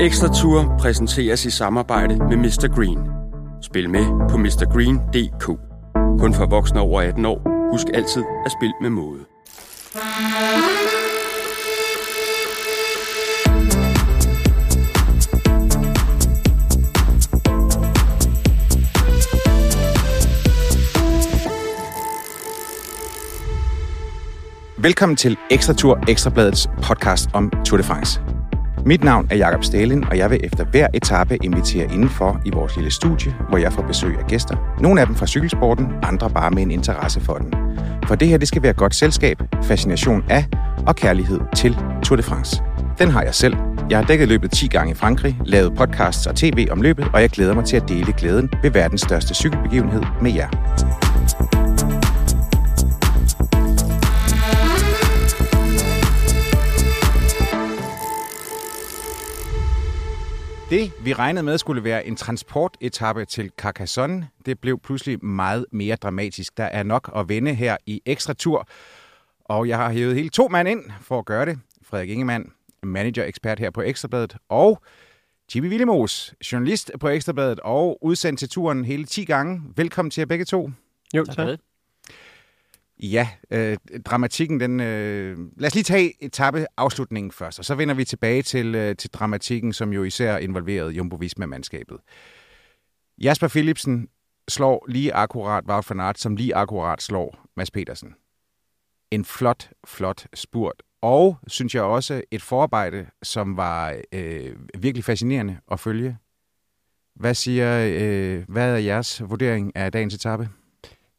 Ekstra Tour præsenteres i samarbejde med Mr. Green. Spil med på mrgreen.dk. Kun for voksne over 18 år. Husk altid at spille med måde. Velkommen til Ekstra Tour Ekstrabladets podcast om Tour de France. Mit navn er Jakob Stalin, og jeg vil efter hver etape invitere indenfor i vores lille studie, hvor jeg får besøg af gæster. Nogle af dem fra cykelsporten, andre bare med en interesse for den. For det her, det skal være godt selskab, fascination af og kærlighed til Tour de France. Den har jeg selv. Jeg har dækket løbet 10 gange i Frankrig, lavet podcasts og tv om løbet, og jeg glæder mig til at dele glæden ved verdens største cykelbegivenhed med jer. Det, vi regnede med, skulle være en transportetappe til Carcassonne, det blev pludselig meget mere dramatisk. Der er nok at vende her i ekstra tur, og jeg har hævet hele to mand ind for at gøre det. Frederik Ingemann, manager-ekspert her på Ekstrabladet, og Jimmy Willemos, journalist på Ekstrabladet og udsendt til turen hele 10 gange. Velkommen til jer begge to. Jo, tak. tak. Ja, øh, dramatikken, den... Øh, lad os lige tage etape afslutningen først, og så vender vi tilbage til, øh, til dramatikken, som jo især involverede Jumbo Visma-mandskabet. Jasper Philipsen slår lige akkurat Wout van Aert, som lige akkurat slår Mads Petersen. En flot, flot spurt. Og, synes jeg også, et forarbejde, som var øh, virkelig fascinerende at følge. Hvad siger, øh, hvad er jeres vurdering af dagens etape?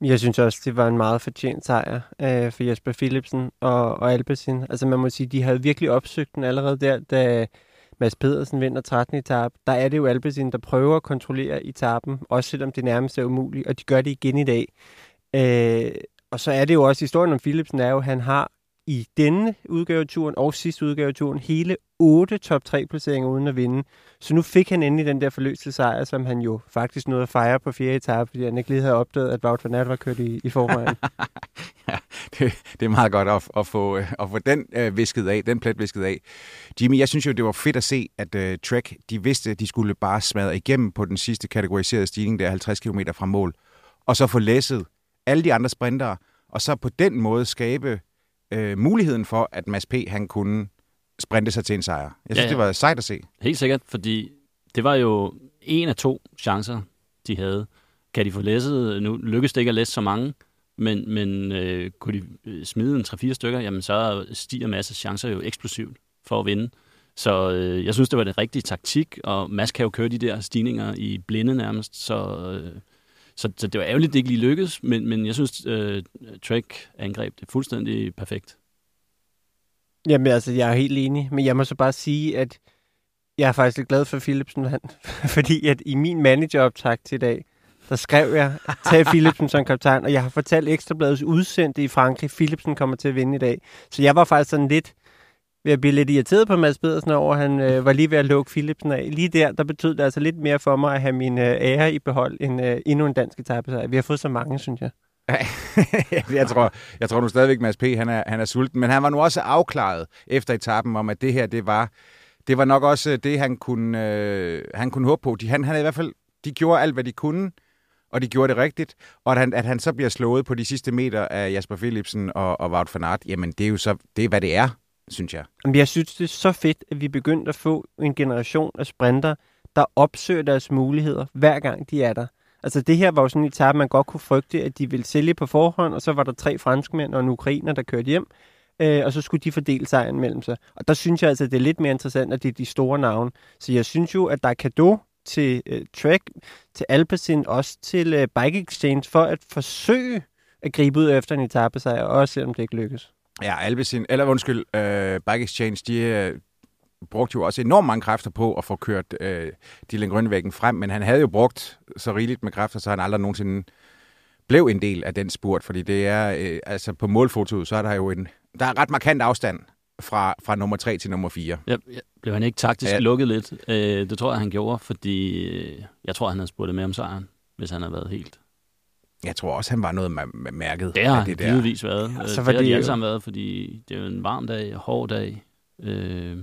Jeg synes også, det var en meget fortjent sejr øh, for Jesper Philipsen og, og Alpecin. Altså man må sige, de havde virkelig opsøgt den allerede der, da Mads Pedersen vinder 13. etap. Der er det jo Alpecin, der prøver at kontrollere etappen, også selvom det nærmest er umuligt, og de gør det igen i dag. Øh, og så er det jo også, historien om Philipsen er jo, at han har i denne udgave af turen og sidste udgave af turen hele otte top 3 placeringer uden at vinde. Så nu fik han endelig den der forløste sejr, som han jo faktisk nåede at fejre på fjerde etape, fordi han ikke lige havde opdaget, at Wout van Aert var kørt i, i forvejen. ja, det, det er meget godt at, at, få, øh, at få den øh, visket af, den plet visket af. Jimmy, jeg synes jo, det var fedt at se, at øh, Trek, de vidste, at de skulle bare smadre igennem på den sidste kategoriserede stigning, der er 50 km fra mål, og så få læsset alle de andre sprintere, og så på den måde skabe øh, muligheden for, at Mads P. han kunne sprinte sig til en sejr. Jeg synes, ja, ja. det var sejt at se. Helt sikkert, fordi det var jo en af to chancer, de havde. Kan de få læsset? Nu lykkes det ikke at læse så mange, men, men øh, kunne de øh, smide en 3-4 stykker, jamen så stiger masser chancer jo eksplosivt for at vinde. Så øh, jeg synes, det var den rigtige taktik, og Mads kan jo køre de der stigninger i blinde nærmest, så, øh, så, så det var ærgerligt, det ikke lige lykkedes, men, men jeg synes, øh, Trek angreb det fuldstændig perfekt. Jamen altså, jeg er helt enig, men jeg må så bare sige, at jeg er faktisk lidt glad for Philipsen, fordi at i min manageroptag til i dag, der skrev jeg, tag Philipsen som kaptajn, og jeg har fortalt Ekstrabladets udsendte i Frankrig, Philipsen kommer til at vinde i dag. Så jeg var faktisk sådan lidt ved at blive lidt irriteret på Mads Pedersen over, at han øh, var lige ved at lukke Philipsen af. Lige der, der betød det altså lidt mere for mig at have min øh, ære i behold end øh, endnu en dansk etape. Vi har fået så mange, synes jeg. jeg, tror, jeg tror nu stadigvæk, Mads P. Han er, han er sulten, men han var nu også afklaret efter etappen om, at det her, det var, det var nok også det, han kunne, øh, han kunne håbe på. De, han, han i hvert fald, de gjorde alt, hvad de kunne, og de gjorde det rigtigt. Og at han, at han så bliver slået på de sidste meter af Jasper Philipsen og, og Wout van Aert, jamen det er jo så, det er, hvad det er, synes jeg. Jamen, jeg synes, det er så fedt, at vi begyndte at få en generation af sprinter, der opsøger deres muligheder, hver gang de er der. Altså det her var jo sådan en etape, man godt kunne frygte, at de ville sælge på forhånd, og så var der tre franskmænd og en ukrainer, der kørte hjem, øh, og så skulle de fordele sejren mellem sig. Og der synes jeg altså, at det er lidt mere interessant, at det er de store navne. Så jeg synes jo, at der er kado til øh, Trek, til Alpecin, også til øh, Bike Exchange, for at forsøge at gribe ud efter en etappesejr, også selvom det ikke lykkes. Ja, Alpecin, eller undskyld, øh, Bike Exchange, de, øh, brugte jo også enormt mange kræfter på at få kørt øh, Dylan Grønvæggen frem, men han havde jo brugt så rigeligt med kræfter, så han aldrig nogensinde blev en del af den spurt, fordi det er, øh, altså på målfotoet, så er der jo en, der er ret markant afstand fra, fra nummer 3 til nummer 4. Ja, blev han ikke taktisk ja. lukket lidt? Øh, det tror jeg, han gjorde, fordi øh, jeg tror, han havde spurgt med om sejren, hvis han havde været helt. Jeg tror også, han var noget med mærket. Det har det givetvis været. Ja, så det har de alle sammen været, fordi det er jo en varm dag, hård dag. Øh,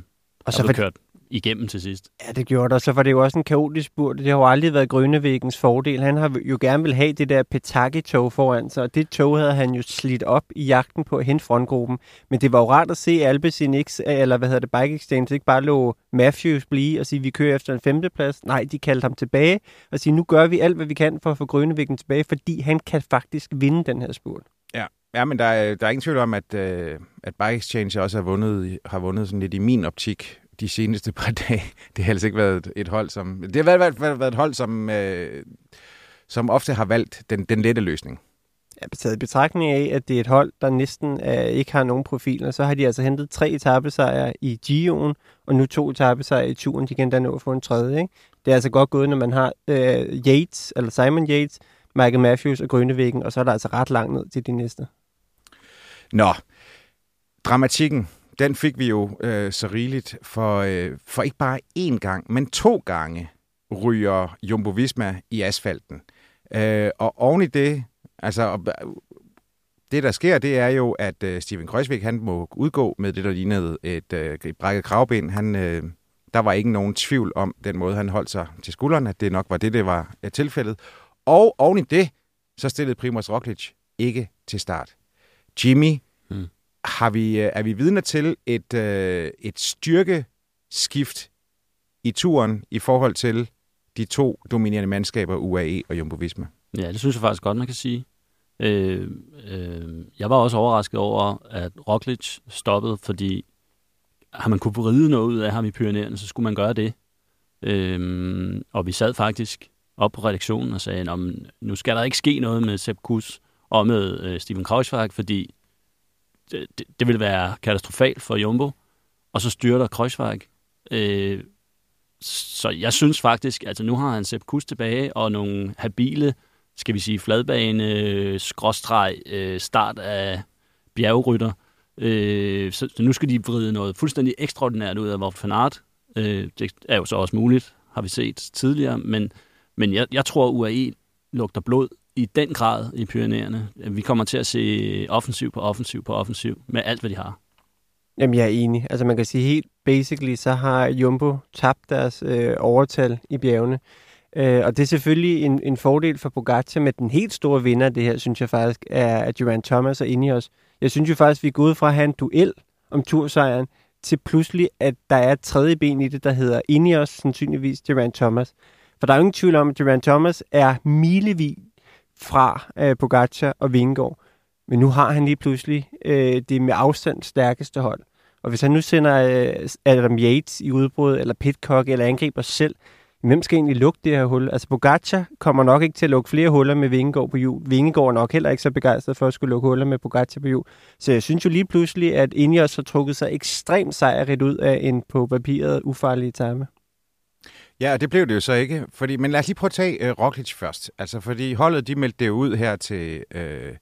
og så der blev kørt igennem til sidst. Ja, det gjorde der. Så var det jo også en kaotisk spurt. Det har jo aldrig været Grønnevæggens fordel. Han har jo gerne vil have det der Petaki-tog foran sig, og det tog havde han jo slidt op i jagten på at hente frontgruppen. Men det var jo rart at se Alpecin X, eller hvad hedder det, Bike Exchange, ikke bare lå Matthews blive og sige, at vi kører efter en femteplads. Nej, de kaldte ham tilbage og sige, nu gør vi alt, hvad vi kan for at få Grønnevæggen tilbage, fordi han kan faktisk vinde den her spurt. Ja, ja men der er, der er ingen tvivl om, at, øh, at Bike Exchange også har vundet, har vundet sådan lidt i min optik de seneste par dage. Det har altså ikke været et hold, som... Det har hvert fald været et hold, som, øh, som ofte har valgt den, den lette løsning. Ja, taget i betragtning af, at det er et hold, der næsten øh, ikke har nogen profiler, så har de altså hentet tre etappesejre i Gio'en, og nu to etappesejre i turen. De kan da nå at få en tredje. Ikke? Det er altså godt gået, når man har øh, Yates, eller Simon Yates, Michael Matthews og Grønnevæggen, og så er der altså ret langt ned til de næste. Nå, dramatikken, den fik vi jo øh, så rigeligt, for, øh, for ikke bare én gang, men to gange ryger Jumbo Visma i asfalten. Øh, og oven i det, altså øh, det der sker, det er jo, at øh, Steven Kreuzvik, han må udgå med det, der lignede et, øh, et brækket kravben. Han, øh, der var ikke nogen tvivl om den måde, han holdt sig til skulderen, at det nok var det, det var øh, tilfældet. Og oven i det, så stillede Primoz Roglic ikke til start. Jimmy har vi, øh, er vi vidne til et, øh, et styrkeskift i turen i forhold til de to dominerende mandskaber, UAE og Jumbo Visma? Ja, det synes jeg faktisk godt, man kan sige. Øh, øh, jeg var også overrasket over, at Roglic stoppede, fordi har man kunne vride noget ud af ham i Pyreneerne, så skulle man gøre det. Øh, og vi sad faktisk op på redaktionen og sagde, nu skal der ikke ske noget med Sepp Kuss og med øh, Steven Kreuzfahrt, fordi det, det, være katastrofalt for Jumbo. Og så styrter Kreuzweig. Øh, så jeg synes faktisk, altså nu har han Sepp Kuss tilbage, og nogle habile, skal vi sige, fladbane, øh, skråstreg, øh, start af bjergrytter. Øh, så, så nu skal de vride noget fuldstændig ekstraordinært ud af Wout van Aert. Øh, det er jo så også muligt, har vi set tidligere, men men jeg, jeg tror, UAE lugter blod i den grad i Pyreneerne. Vi kommer til at se offensiv på offensiv på offensiv med alt, hvad de har. Jamen, jeg er enig. Altså, man kan sige helt basically, så har Jumbo tabt deres øh, overtal i bjergene. Øh, og det er selvfølgelig en, en fordel for Pogacar, med den helt store vinder det her, synes jeg faktisk, er, at Durant Thomas og os. Jeg synes jo faktisk, vi er gået fra at have en duel om tursejren, til pludselig, at der er et tredje ben i det, der hedder Ineos, sandsynligvis Durant Thomas. For der er ingen tvivl om, at Durant Thomas er milevid fra øh, Pogacar og Vingård. Men nu har han lige pludselig øh, det med afstand stærkeste hold. Og hvis han nu sender øh, Adam Yates i udbrud, eller Pitcock, eller angriber selv, hvem skal egentlig lukke det her hul? Altså Pogacar kommer nok ikke til at lukke flere huller med Vingegaard på hjul. Vingegaard er nok heller ikke så begejstret for at skulle lukke huller med Pogacar på hjul. Så jeg synes jo lige pludselig, at Ineos har trukket sig ekstremt sejrigt ud af en på papiret ufarlig time. Ja, og det blev det jo så ikke. Fordi, men lad os lige prøve at tage øh, Roglic først. Altså, fordi holdet, de meldte det ud her til øh,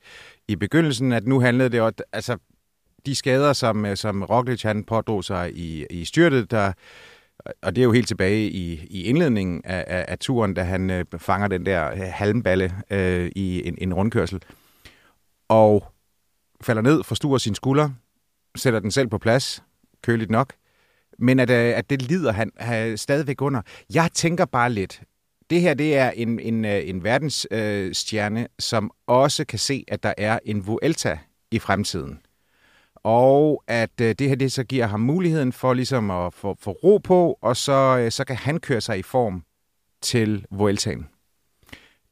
i begyndelsen, at nu handlede det jo... Altså, de skader, som, øh, som Roglic han pådrog sig i, i styrtet, der, og det er jo helt tilbage i, i indledningen af, af, af turen, da han øh, fanger den der øh, halmballe øh, i en, en rundkørsel. Og falder ned, forstuer sin skulder, sætter den selv på plads, køligt nok, men at, øh, at det lider han, han stadigvæk under. Jeg tænker bare lidt, det her det er en, en, øh, en verdensstjerne, øh, som også kan se, at der er en Vuelta i fremtiden. Og at øh, det her det så giver ham muligheden for ligesom at få, få ro på, og så, øh, så kan han køre sig i form til Vueltaen.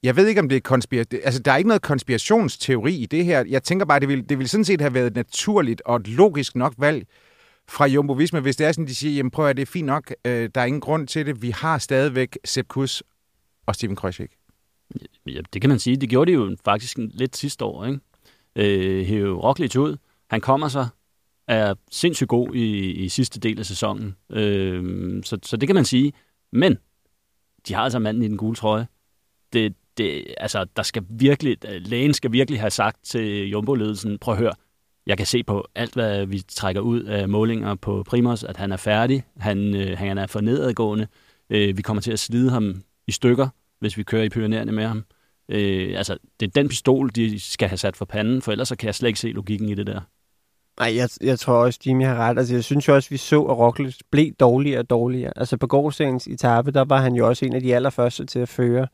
Jeg ved ikke, om det er konspiration... Altså, der er ikke noget konspirationsteori i det her. Jeg tænker bare, det ville, det ville sådan set have været et naturligt og et logisk nok valg, fra Jumbo Visma, hvis det er sådan, de siger, jamen prøv at det er fint nok, øh, der er ingen grund til det, vi har stadigvæk Sepp Kuss og Steven Kreuzvik. Ja, det kan man sige. Det gjorde de jo faktisk lidt sidste år, ikke? Øh, hæve Roglic ud. Han kommer så, er sindssygt god i, i sidste del af sæsonen. Øh, så, så det kan man sige. Men de har altså manden i den gule trøje. Det, det, altså, der skal virkelig, lægen skal virkelig have sagt til Jumbo-ledelsen, prøv at høre, jeg kan se på alt, hvad vi trækker ud af målinger på Primus, at han er færdig. Han, øh, han er for nedadgående. Øh, vi kommer til at slide ham i stykker, hvis vi kører i Pyreneerne med ham. Øh, altså, det er den pistol, de skal have sat for panden, for ellers så kan jeg slet ikke se logikken i det der. Nej, jeg, jeg tror også, Jimmy har ret. Altså, jeg synes jo også, vi så, at Roglic blev dårligere og dårligere. Altså, på gårdsdagens etape, der var han jo også en af de allerførste til at føre.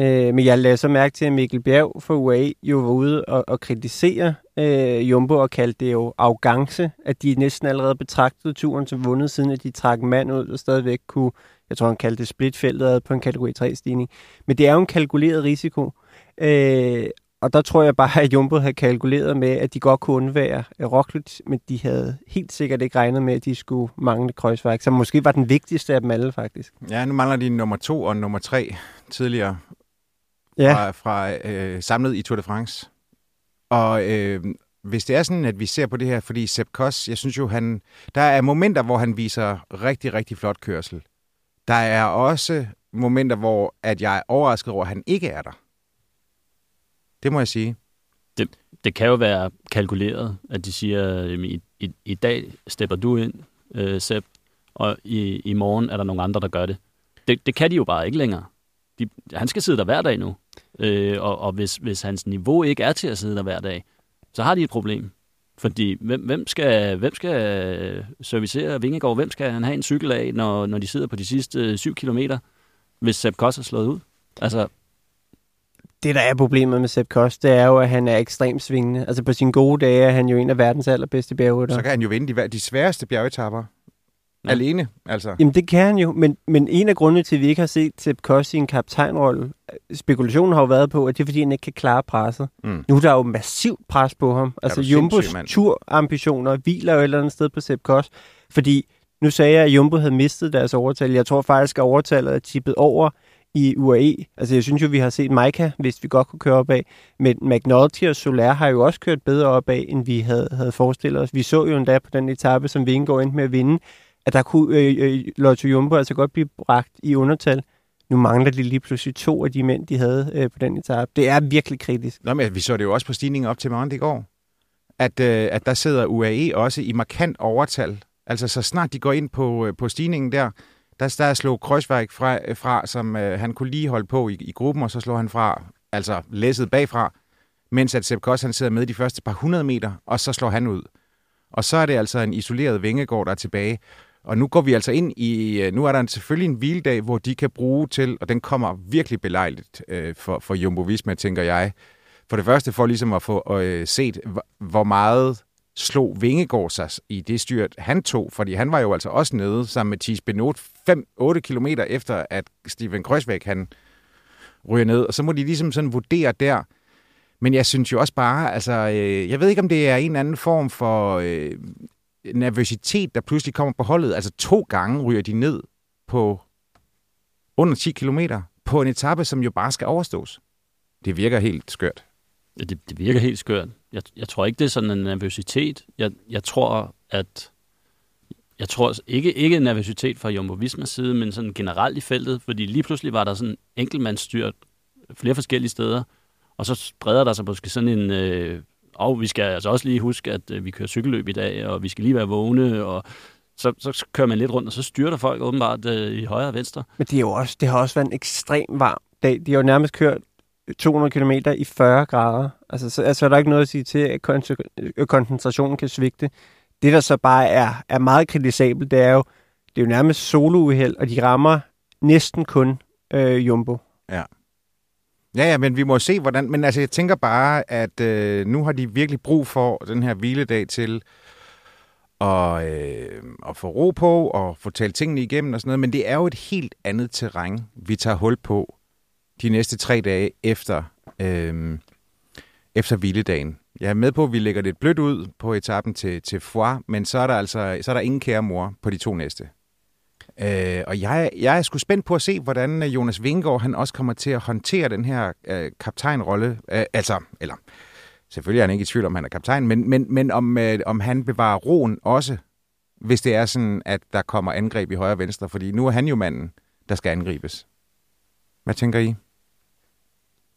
Øh, men jeg lagde så mærke til, at Mikkel Bjerg fra UAE jo var ude og, og kritisere øh, Jumbo og kaldte det jo arrogance, at de næsten allerede betragtede turen som vundet, siden at de trak mand ud og stadigvæk kunne, jeg tror han kaldte det splitfeltet på en kategori 3-stigning. Men det er jo en kalkuleret risiko. Øh, og der tror jeg bare, at Jumbo havde kalkuleret med, at de godt kunne undvære øh, Roglic, men de havde helt sikkert ikke regnet med, at de skulle mangle Kreuzweig, som måske var den vigtigste af dem alle, faktisk. Ja, nu mangler de nummer to og nummer tre tidligere Ja, fra, fra øh, samlet i Tour de France. Og øh, hvis det er sådan, at vi ser på det her, fordi Sepp Kuss, jeg synes jo, han, der er momenter, hvor han viser rigtig, rigtig flot kørsel. Der er også momenter, hvor at jeg er overrasket over, at han ikke er der. Det må jeg sige. Det kan jo være kalkuleret, at de siger, at i, i, i dag stepper du ind, øh, Sepp, og i, i morgen er der nogle andre, der gør det. Det, det kan de jo bare ikke længere. De, han skal sidde der hver dag nu. Øh, og og hvis, hvis hans niveau ikke er til at sidde der hver dag, så har de et problem. Fordi hvem, hvem skal, hvem skal øh, servicere Vingegaard? Hvem skal han have en cykel af, når, når de sidder på de sidste øh, syv kilometer, hvis Sepp Koss er slået ud? Altså, det der er problemet med Sepp Kuss, det er jo, at han er ekstremt svingende. Altså på sine gode dage er han jo en af verdens allerbedste bjergrytter. Så kan han jo vinde de, de sværeste bjergetapper. Ja. Alene, altså. Jamen det kan han jo, men, men en af grundene til, at vi ikke har set Sepp Kuss i en kaptajnrolle, spekulationen har jo været på, at det er fordi, han ikke kan klare presset. Mm. Nu er der jo massivt pres på ham. Altså Jumbos turambitioner hviler jo et eller andet sted på Sepp Kuss, fordi nu sagde jeg, at Jumbo havde mistet deres overtal. Jeg tror faktisk, at overtallet er tippet over i UAE. Altså jeg synes jo, vi har set Maika, hvis vi godt kunne køre opad. Men McNulty og Soler har jo også kørt bedre opad, end vi havde, havde forestillet os. Vi så jo endda på den etape, som Vingegaard endte med at vinde, at der kunne øh, øh, Lotto Jumbo altså godt blive bragt i undertal. Nu mangler de lige pludselig to af de mænd, de havde øh, på den etape. Det er virkelig kritisk. Nå, men vi så det jo også på stigningen op til morgen i går. At, øh, at der sidder UAE også i markant overtal. Altså så snart de går ind på, øh, på stigningen der, der, der slog Kreuzweig fra, øh, fra som øh, han kunne lige holde på i, i gruppen, og så slår han fra, altså læsset bagfra, mens at Sepp Koss, han sidder med de første par hundrede meter, og så slår han ud. Og så er det altså en isoleret Vingegård, der er tilbage. Og nu går vi altså ind i, øh, nu er der en, selvfølgelig en hviledag, hvor de kan bruge til, og den kommer virkelig belejligt øh, for, for Jumbo Visma, tænker jeg. For det første for ligesom at få øh, set, hvor- meget slog Vingegaard sig i det styrt, han tog, fordi han var jo altså også nede sammen med Thies Benot 5-8 km efter, at Steven Krøsvæk han ryger ned, og så må de ligesom sådan vurdere der. Men jeg synes jo også bare, altså, øh, jeg ved ikke, om det er en anden form for øh, nervøsitet, der pludselig kommer på holdet. Altså to gange ryger de ned på under 10 kilometer på en etape, som jo bare skal overstås. Det virker helt skørt. Ja, det, det virker helt skørt. Jeg, jeg tror ikke, det er sådan en nervøsitet. Jeg, jeg tror, at jeg tror ikke, ikke nervøsitet fra Jumbo Vismas side, men sådan generelt i feltet, fordi lige pludselig var der sådan enkeltmandsstyrt flere forskellige steder, og så spreder der sig måske sådan en, øh, og vi skal altså også lige huske, at øh, vi kører cykelløb i dag, og vi skal lige være vågne, og så, så kører man lidt rundt, og så styrter folk åbenbart øh, i højre og venstre. Men det, er jo også, det har også været en ekstrem varm dag. De har jo nærmest kørt 200 km i 40 grader. Altså, så altså, er der ikke noget at sige til, at øh, koncentrationen kan svigte. Det, der så bare er, er meget kritisabelt, det er jo, det er jo nærmest solouheld, og de rammer næsten kun øh, Jumbo. Ja, ja, men vi må se, hvordan... Men altså, jeg tænker bare, at øh, nu har de virkelig brug for den her hviledag til at, øh, at få ro på og få talt tingene igennem og sådan noget. Men det er jo et helt andet terræn, vi tager hul på de næste tre dage efter, øh, efter hviledagen. Jeg er med på, at vi lægger lidt blødt ud på etappen til, til Foix, men så er der altså så er der ingen kære mor på de to næste. Øh, og jeg, jeg er sgu spændt på at se, hvordan øh, Jonas Vingegaard han også kommer til at håndtere den her øh, kaptajnrolle. Øh, altså, eller selvfølgelig er han ikke i tvivl om, han er kaptajn, men, men, men om, øh, om han bevarer roen også, hvis det er sådan, at der kommer angreb i højre og venstre. Fordi nu er han jo manden, der skal angribes. Hvad tænker I?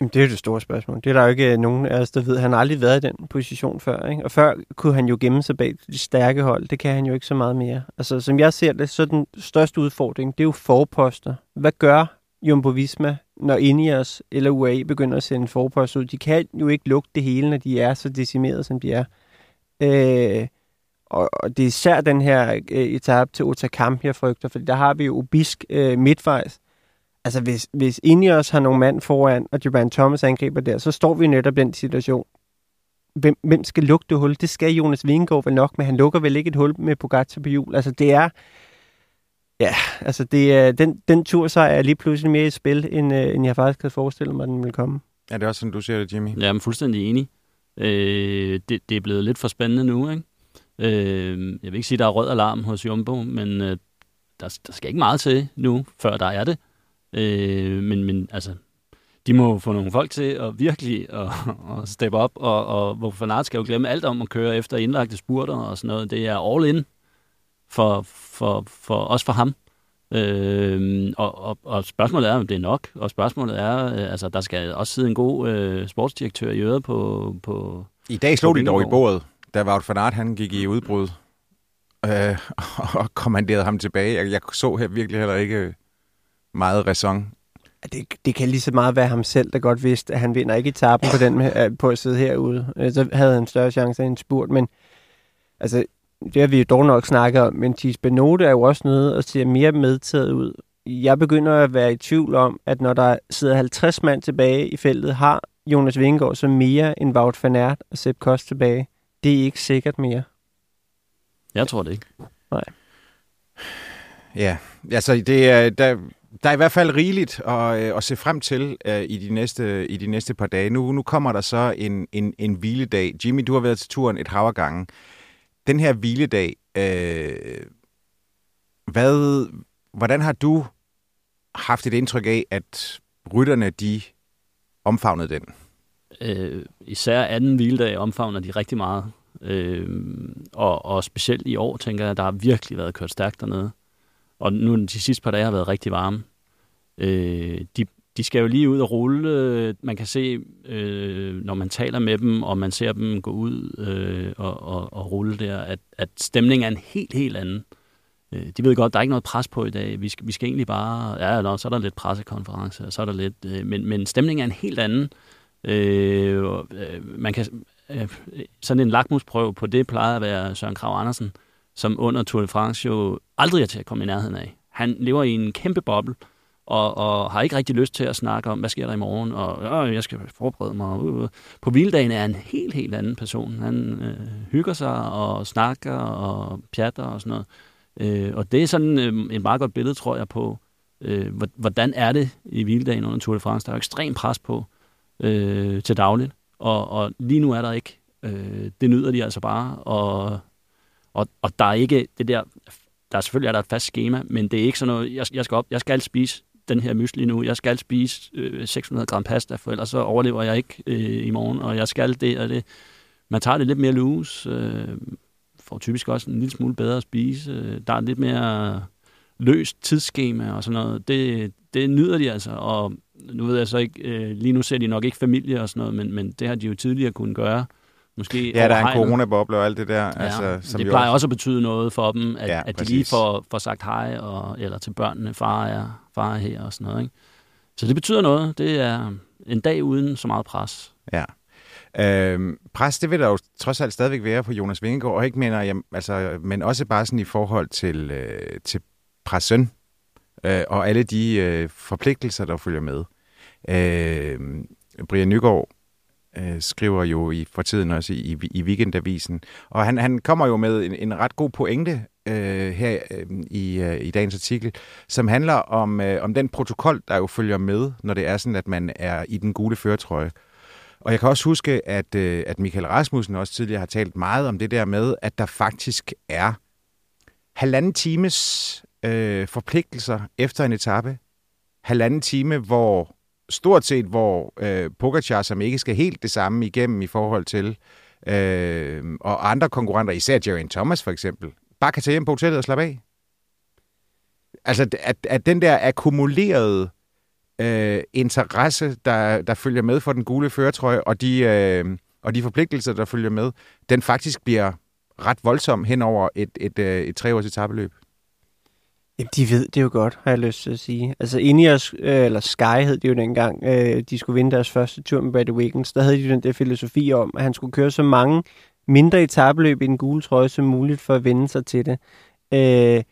Jamen, det er jo det store spørgsmål. Det er der jo ikke øh, nogen af os, der ved. Han har aldrig været i den position før. Ikke? Og før kunne han jo gemme sig bag de stærke hold. Det kan han jo ikke så meget mere. Altså, som jeg ser det, så er den største udfordring, det er jo forposter. Hvad gør Jumbo Visma, når Ineos eller UAE begynder at sende forposter ud? De kan jo ikke lukke det hele, når de er så decimeret, som de er. Øh, og, og det er især den her øh, etape til Otakam, jeg frygter, for der har vi jo Obisk øh, midtvejs. Altså, hvis, hvis Ineos har nogle mand foran, og Geraint Thomas angriber der, så står vi netop i den situation. Hvem, hvem skal lukke det hul? Det skal Jonas Vingegaard vel nok, men han lukker vel ikke et hul med Pogacar på hjul. Altså, det er... Ja, altså, det er, den, den tur så er lige pludselig mere i spil, end, øh, end jeg faktisk havde forestillet mig, den ville komme. Er det også sådan, du ser det, Jimmy? Jeg er fuldstændig enig. Øh, det, det er blevet lidt for spændende nu, ikke? Øh, jeg vil ikke sige, at der er rød alarm hos Jumbo, men øh, der, der skal ikke meget til nu, før der er det. Øh, men, men altså, de må få nogle folk til at virkelig at, at steppe op, og, og hvor Fanart skal jo glemme alt om at køre efter indlagte spurter og sådan noget. Det er all in for, for, for også for ham. Øh, og, og, og spørgsmålet er, om det er nok. Og spørgsmålet er, øh, altså, der skal også sidde en god øh, sportsdirektør i øret på, på I dag slog de dog i bordet, da Wout van Aert, han gik i udbrud øh, og kommanderede ham tilbage. Jeg, jeg så her virkelig heller ikke meget ræson. Det, det kan lige så meget være ham selv, der godt vidste, at han vinder ikke etappen på, den øh, på at sidde herude. Øh, Så havde han større chance end spurt, men altså, det har vi jo dog nok snakket om, men Thies Benote er jo også nødt og ser mere medtaget ud. Jeg begynder at være i tvivl om, at når der sidder 50 mand tilbage i feltet, har Jonas Vingegaard så mere end Wout van Aert og Sepp Kost tilbage. Det er ikke sikkert mere. Jeg tror det ikke. Ja, altså det er, der, der er i hvert fald rigeligt at, øh, at se frem til øh, i, de næste, i de næste par dage. Nu, nu kommer der så en, en, en hviledag. Jimmy, du har været til turen et hav gange. Den her hviledag, øh, hvad, hvordan har du haft et indtryk af, at rytterne de omfavnede den? Øh, især anden hviledag omfavner de rigtig meget. Øh, og, og specielt i år, tænker jeg, der har virkelig været kørt stærkt dernede. Og nu de sidste par dage har været rigtig varme. Øh, de, de skal jo lige ud og rulle. Man kan se, øh, når man taler med dem, og man ser dem gå ud øh, og, og, og rulle der, at, at stemningen er en helt, helt anden. Øh, de ved godt, der er ikke noget pres på i dag. Vi skal, vi skal egentlig bare... Ja, nå, så er der lidt pressekonference, og så er der lidt... Øh, men, men stemningen er en helt anden. Øh, og, øh, man kan, øh, sådan en lakmusprøve på det plejer at være Søren Krav Andersen, som under Tour de France jo aldrig er til at komme i nærheden af. Han lever i en kæmpe boble, og, og har ikke rigtig lyst til at snakke om, hvad sker der i morgen, og øh, jeg skal forberede mig. Uh, uh. På hviledagen er han en helt, helt anden person. Han øh, hygger sig og snakker og pjatter og sådan noget. Øh, og det er sådan øh, et meget godt billede, tror jeg, på, øh, hvordan er det i hviledagen under Tour de France. Der er jo ekstrem pres på øh, til dagligt, og, og lige nu er der ikke. Øh, det nyder de altså bare, og, og, og der er ikke det der, der er selvfølgelig er der et fast schema, men det er ikke sådan noget, jeg, jeg skal op, jeg skal spise den her mysli nu, jeg skal spise øh, 600 gram pasta, for ellers så overlever jeg ikke øh, i morgen, og jeg skal det og det. Man tager det lidt mere loose, øh, får typisk også en lille smule bedre at spise, der er lidt mere løst tidsskema og sådan noget. Det, det nyder de altså, og nu ved jeg så ikke, øh, lige nu ser de nok ikke familie og sådan noget, men, men det har de jo tidligere kunnet gøre. Måske Ja, der er en coronaboble og alt det der. Ja, altså, som det plejer også at betyde noget for dem, at, Ja, at de lige får, får sagt hej, og, eller til børnene, far er, far er her og sådan noget. Ikke? Så det betyder noget. Det er en dag uden så meget pres. Ja. Øhm, pres, det vil der jo trods alt stadigvæk være på Jonas Vingegaard, og ikke mener, jeg, altså, men også bare sådan i forhold til, øh, til pressen øh, og alle de øh, forpligtelser, der følger med. Øh, Brian Nygaard øh, skriver jo i, for tiden også i, i Weekendavisen, og han, han kommer jo med en, en ret god pointe øh, her øh, i, øh, i dagens artikel, som handler om, øh, om den protokol, der jo følger med, når det er sådan, at man er i den gule førtrøje. Og jeg kan også huske, at, øh, at Michael Rasmussen også tidligere har talt meget om det der med, at der faktisk er halvanden times øh, forpligtelser efter en etape. Halvanden time, hvor stort set, hvor øh, Pogacar, som ikke skal helt det samme igennem i forhold til, øh, og andre konkurrenter, især Jerry Thomas for eksempel, bare kan tage hjem på hotellet og slappe af. Altså, at, at den der akkumulerede øh, interesse, der, der følger med for den gule føretrøje, og de, øh, og de forpligtelser, der følger med, den faktisk bliver ret voldsom hen over et, et, et, et treårs etabeløb. Jamen, de ved det jo godt, har jeg lyst til at sige. Altså, Ineos, øh, eller Sky hed det jo dengang, øh, de skulle vinde deres første tur med Brady Wiggins, der havde de den der filosofi om, at han skulle køre så mange mindre etabløb i den gule trøje som muligt for at vende sig til det. Øh,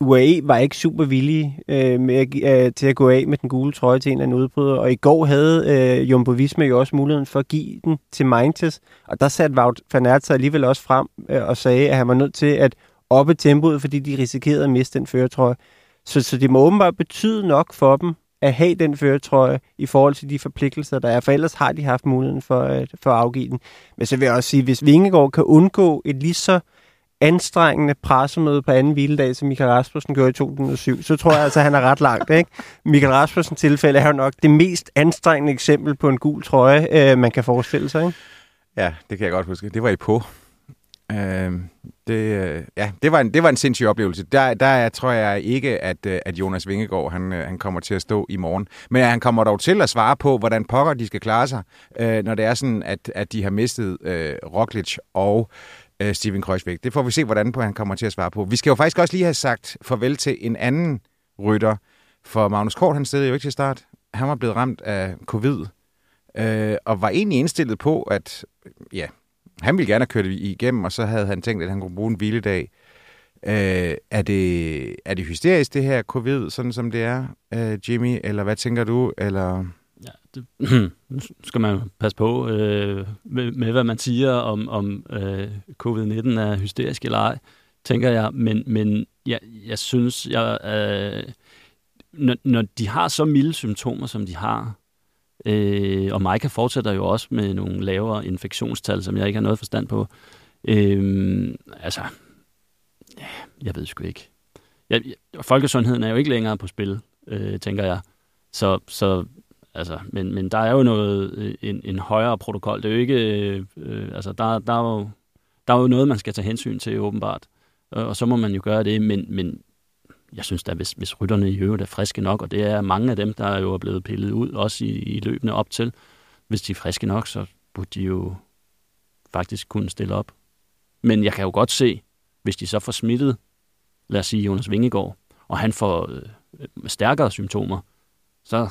UAE var ikke super villige øh, med, øh, til at gå af med den gule trøje til en eller anden udbryder, og i går havde øh, Jumbo Visma jo også muligheden for at give den til Maintes, og der satte Wout van Aert sig alligevel også frem øh, og sagde, at han var nødt til at oppe tempoet, fordi de risikerede at miste den føretrøje. Så, så det må åbenbart betyde nok for dem at have den føretrøje i forhold til de forpligtelser, der er, for ellers har de haft muligheden for, at, for at afgive den. Men så vil jeg også sige, hvis Vingegaard kan undgå et lige så anstrengende pressemøde på anden hviledag, som Michael Rasmussen gjorde i 2007, så tror jeg altså, at han er ret langt. Ikke? Michael Rasmussens tilfælde er jo nok det mest anstrengende eksempel på en gul trøje, øh, man kan forestille sig. Ikke? Ja, det kan jeg godt huske. Det var i på. Øhm, øh, det, ja, det var en, det var en sindssyg oplevelse. Der, der tror jeg ikke, at, øh, at Jonas Vingegaard han, øh, han kommer til at stå i morgen. Men han kommer dog til at svare på, hvordan pokker de skal klare sig, øh, når det er sådan, at, at de har mistet øh, Roglic og øh, Steven Kreuzweg. Det får vi se, hvordan på han kommer til at svare på. Vi skal jo faktisk også lige have sagt farvel til en anden rytter, for Magnus Kort, han stillede jo ikke til start. Han var blevet ramt af covid, øh, og var egentlig indstillet på, at ja, han ville gerne have kørt det igennem, og så havde han tænkt, at han kunne bruge en hviledag. Øh, er, det, er det hysterisk, det her covid, sådan som det er, øh, Jimmy? Eller hvad tænker du? Eller... Ja, det, nu skal man passe på øh, med, med, hvad man siger om, om øh, covid-19 er hysterisk eller ej, tænker jeg. Men, men jeg, jeg synes, jeg, øh, når, når de har så milde symptomer, som de har, Øh, og Maika fortsætter jo også med nogle lavere infektionstal, som jeg ikke har noget forstand på. Øh, altså, ja, jeg ved sgu ikke. Jeg, folkesundheden er jo ikke længere på spil, øh, tænker jeg. Så, så altså, men, men der er jo noget, øh, en, en højere protokol. Det er jo ikke, øh, øh, altså, der, der, er jo, der er jo noget, man skal tage hensyn til, åbenbart. Og, og så må man jo gøre det, men, men jeg synes da, hvis, hvis rytterne i øvrigt er friske nok, og det er mange af dem, der er jo blevet pillet ud, også i, i løbende op til, hvis de er friske nok, så burde de jo faktisk kunne stille op. Men jeg kan jo godt se, hvis de så får smittet, lad os sige Jonas Vingegaard, og han får øh, stærkere symptomer, så,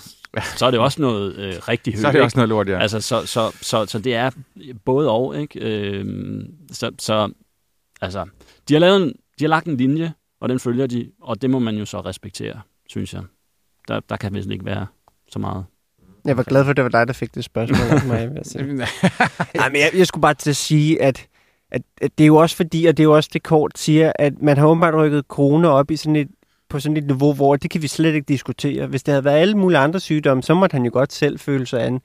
så er det også noget øh, rigtig højt. Så er det også noget lort, ja. Altså, så, så, så, så det er både og, ikke? Øh, så, så, altså, de har, lavet en, de har lagt en linje, og den følger de, og det må man jo så respektere, synes jeg. Der, der kan vist ikke være så meget. Jeg var glad for, at det var dig, der fik det spørgsmål. mig, Nej, men jeg, jeg skulle bare til at sige, at, at, at det er jo også fordi, og det er jo også det kort siger, at man har åbenbart rykket corona op i sådan et, på sådan et niveau, hvor det kan vi slet ikke diskutere. Hvis det havde været alle mulige andre sygdomme, så måtte han jo godt selv føle sig an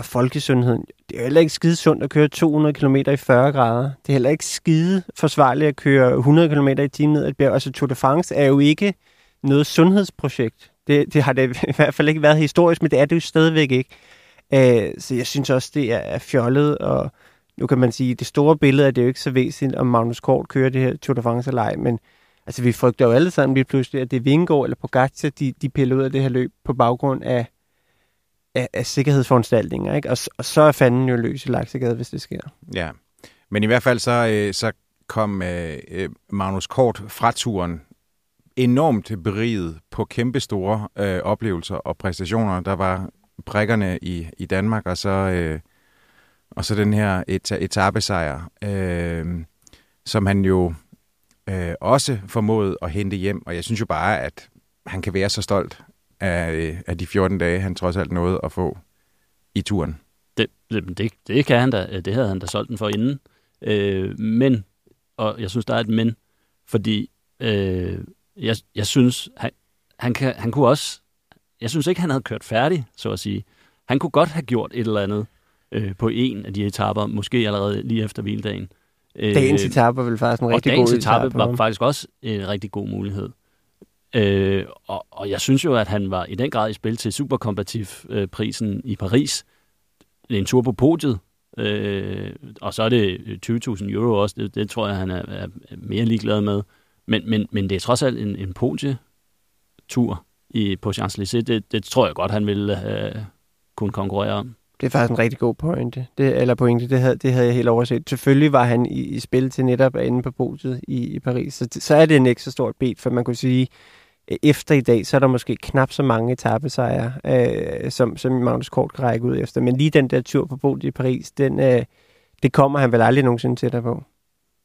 og folkesundheden. Det er heller ikke skide sundt at køre 200 km i 40 grader. Det er heller ikke skide forsvarligt at køre 100 km i timen ned ad bjerg. Altså Tour de France er jo ikke noget sundhedsprojekt. Det, det har det i hvert fald ikke været historisk, men det er det jo stadigvæk ikke. Uh, så jeg synes også, det er fjollet, og nu kan man sige, at det store billede er det jo ikke så væsentligt, om Magnus Kort kører det her Tour de France eller ej, men altså, vi frygter jo alle sammen lige pludselig, at det er Vingård eller Pogacar, de, de piller ud af det her løb på baggrund af af, af sikkerhedsforanstaltninger, ikke? Og, og så er fanden jo løs i Laksegade, hvis det sker. Ja, men i hvert fald så, øh, så kom øh, øh Magnus Kort fra turen enormt beriget på kæmpe store øh, oplevelser og præstationer. Der var prikkerne i, i Danmark, og så, øh, og så den her et, etappesejr, øh, som han jo øh, også formåede at hente hjem. Og jeg synes jo bare, at han kan være så stolt af, af de 14 dage, han trods alt nåede at få i turen. Det, det, det kan han da. Det havde han da solgt den for inden. Øh, men, og jeg synes, der er et men, fordi øh, jeg, jeg synes, han, han, kan, han kunne også, jeg synes ikke, han havde kørt færdig, så at sige. Han kunne godt have gjort et eller andet øh, på en af de etaper, måske allerede lige efter hviledagen. Øh, dagens etape var vel faktisk en rigtig god etape. Og dagens etape var faktisk også en rigtig god mulighed. Øh, og, og jeg synes jo, at han var i den grad i spil til Superkompativ-prisen øh, i Paris. En tur på podiet. Øh, og så er det øh, 20.000 euro også. Det, det tror jeg, han er, er mere ligeglad med. Men, men, men det er trods alt en, en podietur i, på Champs-Élysées. Det, det tror jeg godt, han ville øh, kunne konkurrere om. Det er faktisk en rigtig god pointe. Det, eller pointe, det havde, det havde jeg helt overset. Selvfølgelig var han i, i spil til netop inde på podiet i, i Paris. Så, så er det en så stort bet, for man kunne sige, efter i dag, så er der måske knap så mange etappesejre, øh, som, som Magnus Kort kan række ud efter. Men lige den der tur på podiet i Paris, den, øh, det kommer han vel aldrig nogensinde til dig på.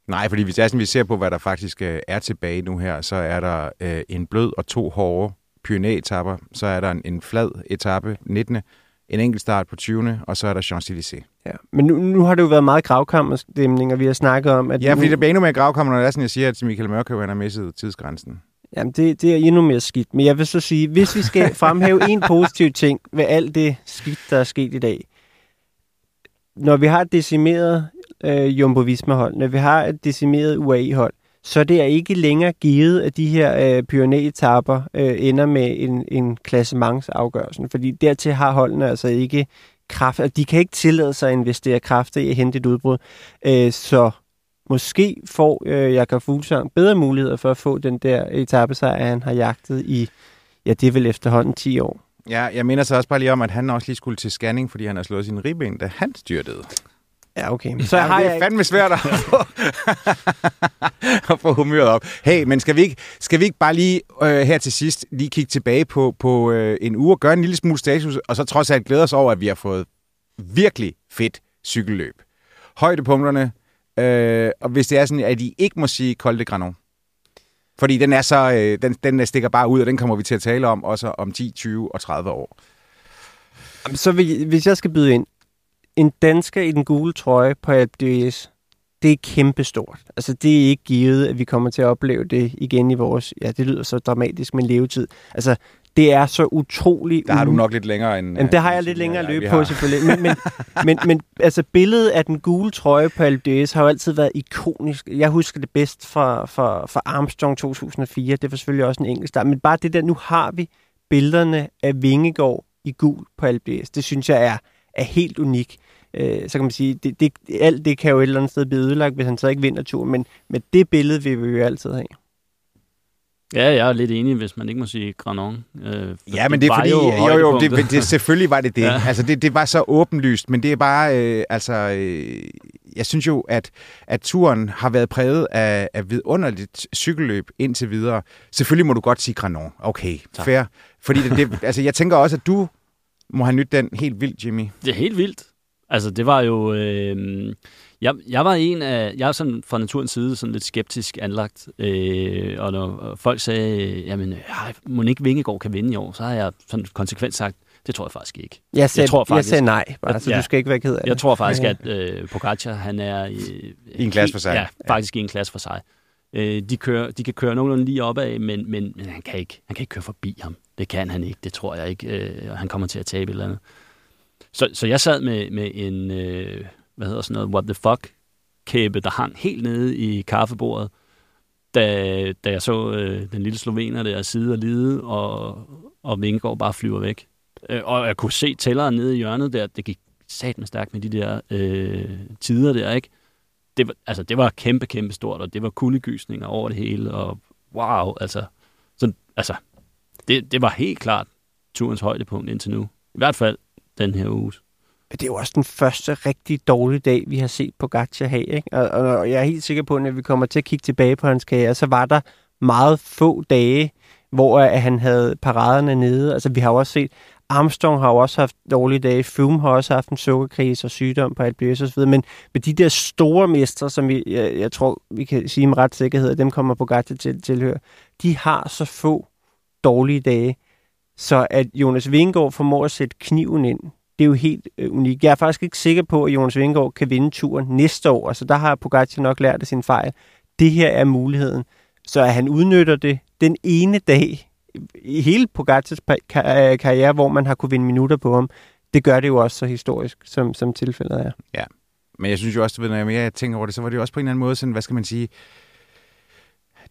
Nej, fordi hvis det er sådan, vi ser på, hvad der faktisk øh, er tilbage nu her, så er der øh, en blød og to hårde pyrenæetapper, så er der en, en flad etape 19. En enkelt start på 20. og så er der Champs-Élysées. Ja. Men nu, nu har det jo været meget gravkammerstemning, og vi har snakket om, at... Ja, fordi nu, der bliver endnu mere gravkammer, når det er sådan, jeg siger, at Michael Mørkøv han har misset tidsgrænsen. Jamen, det, det er endnu mere skidt. Men jeg vil så sige, hvis vi skal fremhæve en positiv ting ved alt det skidt, der er sket i dag. Når vi har et decimeret øh, Jumbo Visma-hold, når vi har et decimeret UAE-hold, så det er ikke længere givet, at de her øh, pyrenæetapper øh, ender med en, en klassementsafgørelse. Fordi dertil har holdene altså ikke kraft, de kan ikke tillade sig at investere kræfter i at hente et udbrud. Øh, så måske får øh, Jakob Fuglsang bedre muligheder for at få den der etappesejr, han har jagtet i, ja, det er vel efterhånden 10 år. Ja, jeg mener så også bare lige om, at han også lige skulle til scanning, fordi han har slået sin ribben, da han styrtede. Ja, okay. Så har det er jeg fandme svært at få, at få humøret op. Hey, men skal vi ikke, skal vi ikke bare lige øh, her til sidst lige kigge tilbage på, på øh, en uge og gøre en lille smule status, og så trods alt glæde os over, at vi har fået virkelig fedt cykelløb. Højdepunkterne, øh, og hvis det er sådan, at I ikke må sige Col de Granon. Fordi den er så, øh, den, den øh, stikker bare ud, og den kommer vi til at tale om også om 10, 20 og 30 år. Så hvis jeg skal byde ind, en dansker i den gule trøje på Alpe d'Huez, det er kæmpestort. Altså, det er ikke givet, at vi kommer til at opleve det igen i vores, ja, det lyder så dramatisk, men levetid. Altså, det er så utroligt... Der har du nok lidt længere end... Jamen, det har jeg lidt længere at løbe på, selvfølgelig. Men, men, men, men altså, billedet af den gule trøje på d'Huez har jo altid været ikonisk. Jeg husker det bedst fra, fra, fra Armstrong 2004. Det var selvfølgelig også en enkelt start. Men bare det der, nu har vi billederne af Vingegaard i gul på d'Huez. Det synes jeg er, er helt unik øh, så kan man sige, det, det, alt det kan jo et eller andet sted blive ødelagt, hvis han så ikke vinder turen, men, men det billede vil vi jo altid have. Ja, jeg er lidt enig, hvis man ikke må sige Granon. Øh, ja, men det er fordi, jo, jo, jo det, det, selvfølgelig var det det. ja. Altså, det, det var så åbenlyst, men det er bare, øh, altså, øh, jeg synes jo, at, at turen har været præget af, af vidunderligt cykelløb indtil videre. Selvfølgelig må du godt sige Granon. Okay, tak. fair. Fordi det, det, altså, jeg tænker også, at du må have nyt den helt vildt, Jimmy. Det er helt vildt. Altså, det var jo... Øh, jeg, jeg var en af... Jeg er sådan fra naturens side sådan lidt skeptisk anlagt. Øh, og når folk sagde, jamen, må ikke Vingegaard kan vinde i år, så har jeg sådan konsekvent sagt, det tror jeg faktisk ikke. Jeg sagde, jeg tror faktisk, jeg sagde nej, bare, så ja, du skal ikke være ked af det. Jeg tror faktisk, at øh, Pogacar, han er... I, I en klasse for sig. Ja, faktisk ja. i en klasse for sig. Øh, de, kører, de kan køre nogenlunde lige opad, men, men, men han, kan ikke, han kan ikke køre forbi ham. Det kan han ikke, det tror jeg ikke. Øh, han kommer til at tabe et eller andet. Så, så jeg sad med, med en, øh, hvad hedder sådan noget, what the fuck kæbe, der hang helt nede i kaffebordet, da, da jeg så øh, den lille slovener der sidde og lide, og, og Vingegaard bare flyver væk. Øh, og jeg kunne se tælleren nede i hjørnet der, det gik satme stærkt med de der øh, tider der, ikke? Det var, altså, det var kæmpe, kæmpe stort, og det var kuldegysninger over det hele, og wow, altså, sådan, altså det, det var helt klart turens højdepunkt indtil nu. I hvert fald den her uge. Det er jo også den første rigtig dårlige dag, vi har set på Gacha have. Ikke? Og, og jeg er helt sikker på, at når vi kommer til at kigge tilbage på hans karriere, så var der meget få dage, hvor at han havde paraderne nede. Altså, vi har jo også set, Armstrong har jo også haft dårlige dage, Froome har også haft en sukkerkrise og sygdom på alt og så videre. Men med de der store mestre, som vi, jeg, jeg tror, vi kan sige med ret sikkerhed, at dem kommer på Gacha til tilhøre, de har så få dårlige dage. Så at Jonas Vingegaard formår at sætte kniven ind, det er jo helt øh, unikt. Jeg er faktisk ikke sikker på, at Jonas Vingegaard kan vinde turen næste år. Altså der har Pogacar nok lært af sin fejl. Det her er muligheden. Så at han udnytter det den ene dag i hele Pogacars kar- øh, karriere, hvor man har kunne vinde minutter på ham, det gør det jo også så historisk, som, som tilfældet er. Ja, men jeg synes jo også, at når jeg tænker over det, så var det jo også på en eller anden måde sådan, hvad skal man sige,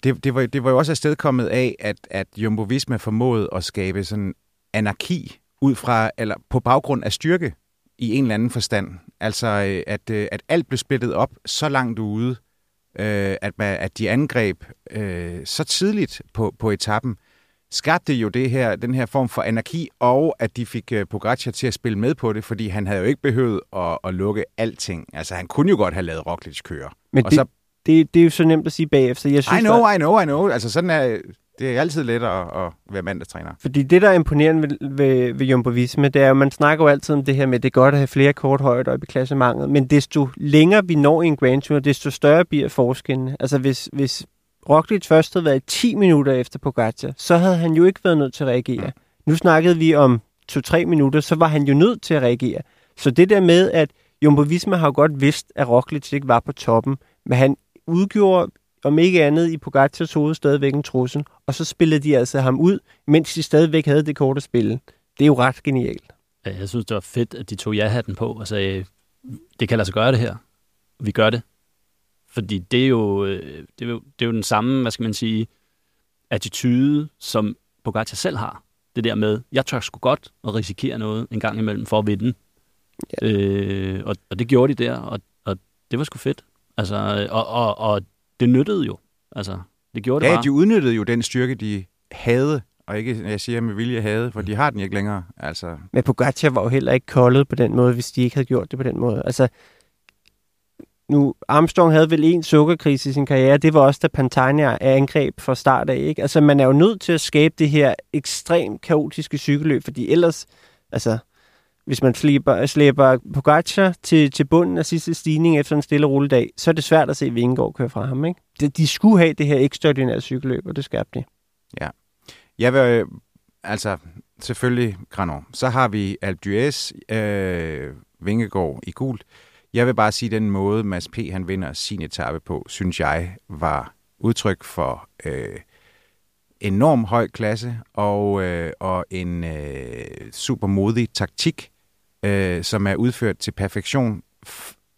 det, det, var, det var jo også afstedkommet af, at, at Jumbo Visma formåede at skabe sådan anarki ud fra, eller på baggrund af styrke i en eller anden forstand. Altså, øh, at, øh, at alt blev splittet op så langt ude, øh, at, at de angreb øh, så tidligt på, på etappen, skabte jo det her, den her form for anarki, og at de fik uh, Pogacar til at spille med på det, fordi han havde jo ikke behøvet at, at lukke alting. Altså, han kunne jo godt have lavet Roglic køre. Men og det, så det, det er jo så nemt at sige bagefter. Jeg synes, I know, I know, I know. Altså sådan er... Det er altid lettere at, være mandagstræner. Fordi det, der er imponerende ved, ved, ved Jumbo Visma, det er jo, man snakker jo altid om det her med, at det er godt at have flere korthøjder op i klassementet, men desto længere vi når i en Grand Tour, desto større bliver forskellen. Altså hvis, hvis Roglic først havde været 10 minutter efter Pogacar, så havde han jo ikke været nødt til at reagere. Nu snakkede vi om 2-3 minutter, så var han jo nødt til at reagere. Så det der med, at Jumbo Visma har jo godt vidst, at Roglic ikke var på toppen, men han udgjorde om ikke andet i Pogacars hoved stadigvæk en trussel, og så spillede de altså ham ud, mens de stadigvæk havde det korte spil. Det er jo ret genialt. Ja, Jeg synes, det var fedt, at de tog ja-hatten på og sagde, det kan lade sig gøre det her. Vi gør det. Fordi det er jo, øh, det er jo, det er jo den samme, hvad skal man sige, attitude, som Pogacar selv har. Det der med, jeg tør sgu godt at risikere noget en gang imellem for at vinde. Ja. Øh, og, og det gjorde de der, og, og det var sgu fedt. Altså, og, og, og det nyttede jo. Altså, det gjorde det Ja, bare. de udnyttede jo den styrke, de havde, og ikke, jeg siger med vilje havde, for de har den ikke længere. Altså, Men Pogacar var jo heller ikke koldet på den måde, hvis de ikke havde gjort det på den måde. Altså, nu, Armstrong havde vel en sukkerkrise i sin karriere. Det var også, da Pantania angreb fra start af. Ikke? Altså, man er jo nødt til at skabe det her ekstremt kaotiske cykelløb, fordi ellers, altså, hvis man slæber, slæber Pogacar til, til bunden af sidste stigning efter en stille rulledag, så er det svært at se Vingegaard køre fra ham. Ikke? De, de skulle have det her ekstraordinære cykelløb, og det skabte de. Jeg vil, øh, altså, selvfølgelig Granon. Så har vi Alpe d'Huez, øh, Vingegaard i gult. Jeg vil bare sige, den måde, Mads P. han vinder sin etape på, synes jeg var udtryk for øh, enorm høj klasse og, øh, og en øh, super modig taktik, øh, som er udført til perfektion.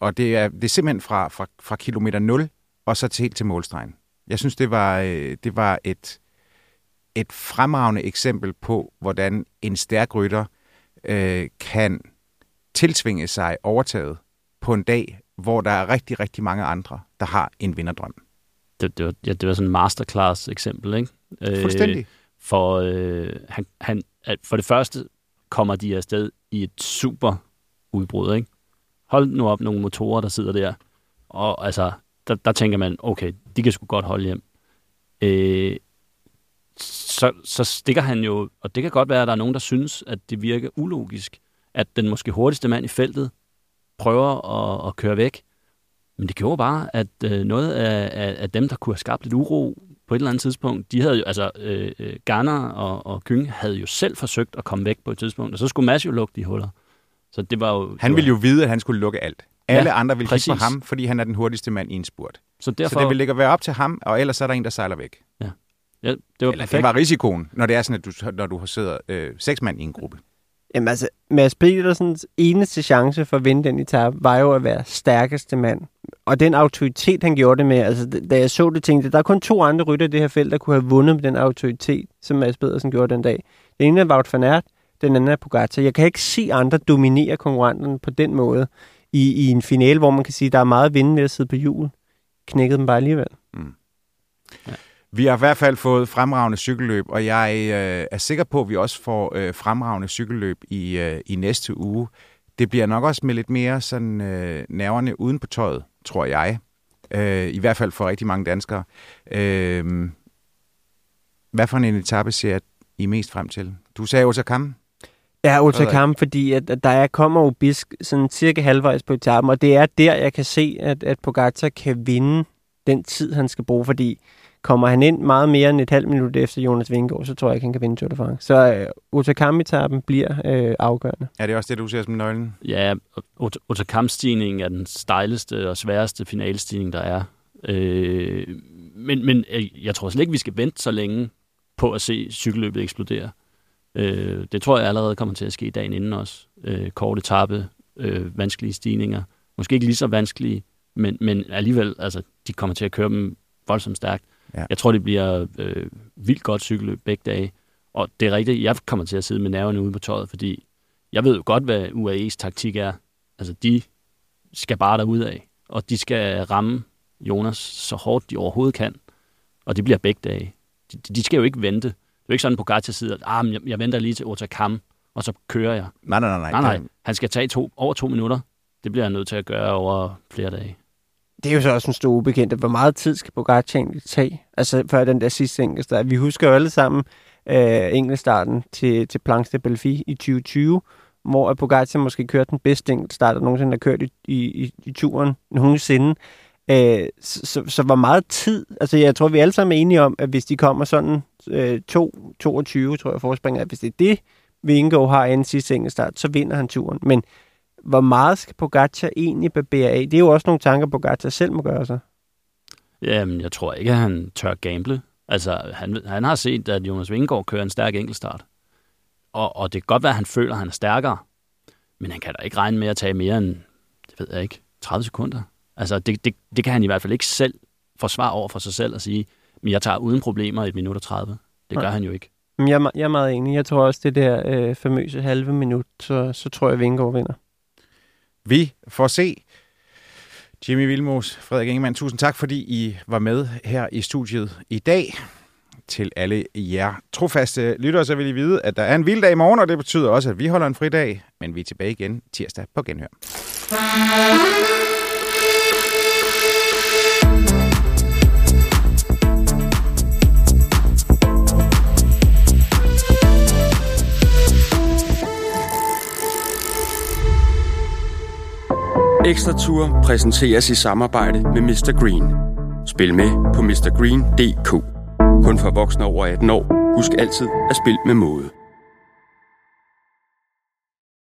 Og det er, det er simpelthen fra, fra, fra kilometer 0 og så til helt til målstregen. Jeg synes, det var, øh, det var et, et fremragende eksempel på, hvordan en stærk rytter øh, kan tiltvinge sig overtaget på en dag, hvor der er rigtig, rigtig mange andre, der har en vinderdrøm. Det, det, var, ja, det var sådan en masterclass eksempel, ikke? Øh, Fuldstændig. For, øh, han, han, for det første kommer de afsted i et super udbrud, ikke? Hold nu op nogle motorer, der sidder der. Og altså, der, der tænker man, okay, de kan sgu godt holde hjem. Øh, så, så stikker han jo, og det kan godt være, at der er nogen, der synes, at det virker ulogisk, at den måske hurtigste mand i feltet prøver at, at køre væk. Men det gjorde bare, at øh, noget af, af, af dem, der kunne have skabt lidt uro på et eller andet tidspunkt, de havde jo, altså øh, øh, Garner og, og Kyng havde jo selv forsøgt at komme væk på et tidspunkt, og så skulle Mads jo lukke de huller. Så det var jo... Han det ville jo vide, at han skulle lukke alt. Alle Ja, andre ville kigge på ham, fordi han er den hurtigste mand i en spurt. Så Derfor... Så det vil ligge være op til ham, og ellers er der en, der sejler væk. ja, det var Eller det perfekt. var risikoen, når det er sådan, at du, når du sidder øh, seks mand i en gruppe. Jamen altså, Mads Petersens eneste chance for at vinde den etape, var jo at være stærkeste mand. Og den autoritet, han gjorde det med, altså da jeg så det, tænkte jeg, der er kun to andre rytter i det her felt, der kunne have vundet med den autoritet, som Mads Pedersen gjorde den dag. Den ene er Wout van Aert, den anden er Pogacar. Jeg kan ikke se andre dominere konkurrenterne på den måde i, i en finale, hvor man kan sige, der er meget at vinde ved at sidde på hjul. Knækkede dem bare alligevel. Mm. Vi har i hvert fald fået fremragende cykelløb, og jeg øh, er sikker på, at vi også får øh, fremragende cykelløb i, øh, i næste uge. Det bliver nok også med lidt mere sådan øh, nerverne uden på tøjet, tror jeg. Øh, I hvert fald for rigtig mange danskere. Øh, hvad for en etape ser I mest frem til? Du sagde Otakam. Ja, Frederik. Otakam, fordi at, at der er, kommer jo bisk sådan cirka halvvejs på etappen, og det er der, jeg kan se, at, at Pogacar kan vinde den tid, han skal bruge, fordi kommer han ind meget mere end et halvt minut efter Jonas Vingegaard, så tror jeg ikke, han kan vinde Tour de France. Så øh, Otakam-etappen bliver øh, afgørende. Er det også det, du ser som nøglen? Ja, Ot- Otakam-stigningen er den stejleste og sværeste finalestigning, der er. Øh, men, men øh, jeg tror slet ikke, vi skal vente så længe på at se cykelløbet eksplodere. Øh, det tror jeg allerede kommer til at ske dagen inden også. Øh, kort etape, øh, vanskelige stigninger. Måske ikke lige så vanskelige, men, men alligevel, altså, de kommer til at køre dem voldsomt stærkt. Ja. Jeg tror, det bliver øh, vildt godt cykelløb begge dage. Og det er rigtigt, jeg kommer til at sidde med nerverne ude på tøjet, fordi jeg ved jo godt, hvad UAE's taktik er. Altså, de skal bare af, og de skal ramme Jonas så hårdt, de overhovedet kan. Og det bliver begge dage. De, de skal jo ikke vente. Det er jo ikke sådan, at Pogacar sidder, at ah, men jeg, jeg venter lige til Otakam, og så kører jeg. Nej, nej, nej. Nej, nej. Han skal tage to, over to minutter. Det bliver han nødt til at gøre over flere dage det er jo så også en stor ubekendt. Hvor meget tid skal Pogacar egentlig tage? Altså før den der sidste enkeltstart. Vi husker jo alle sammen øh, enkeltstarten til, til Planche de Belfi i 2020, hvor Pogacar måske kørte den bedste enkeltstart, der nogensinde har kørt i, i, i turen nogensinde. Øh, så, så, så hvor meget tid, altså jeg tror, vi alle sammen er enige om, at hvis de kommer sådan øh, 2, 22, tror jeg forspringer, at hvis det er det, Vingo har en sidste enkeltstart, så vinder han turen. Men hvor meget skal Pogacar egentlig barbere af? Det er jo også nogle tanker, Pogacar selv må gøre sig. Jamen, jeg tror ikke, at han tør gamble. Altså, han, han har set, at Jonas Vingegaard kører en stærk enkeltstart. Og, og det kan godt være, at han føler, at han er stærkere. Men han kan da ikke regne med at tage mere end, det ved jeg ikke, 30 sekunder. Altså, det, det, det kan han i hvert fald ikke selv forsvare over for sig selv og sige, men jeg tager uden problemer et minut og 30. Det gør ja. han jo ikke. Jeg, er, jeg er meget enig. Jeg tror også, det der øh, famøse halve minut, så, så tror jeg, at Vingegaard vinder. Vi får se. Jimmy Vilmos, Frederik Ingemann, tusind tak, fordi I var med her i studiet i dag. Til alle jer trofaste lyttere, så vil I vide, at der er en vild dag i morgen, og det betyder også, at vi holder en fridag, men vi er tilbage igen tirsdag på Genhør. Ekstra Tour præsenteres i samarbejde med Mr. Green. Spil med på mrgreen.dk. Kun for voksne over 18 år. Husk altid at spille med måde.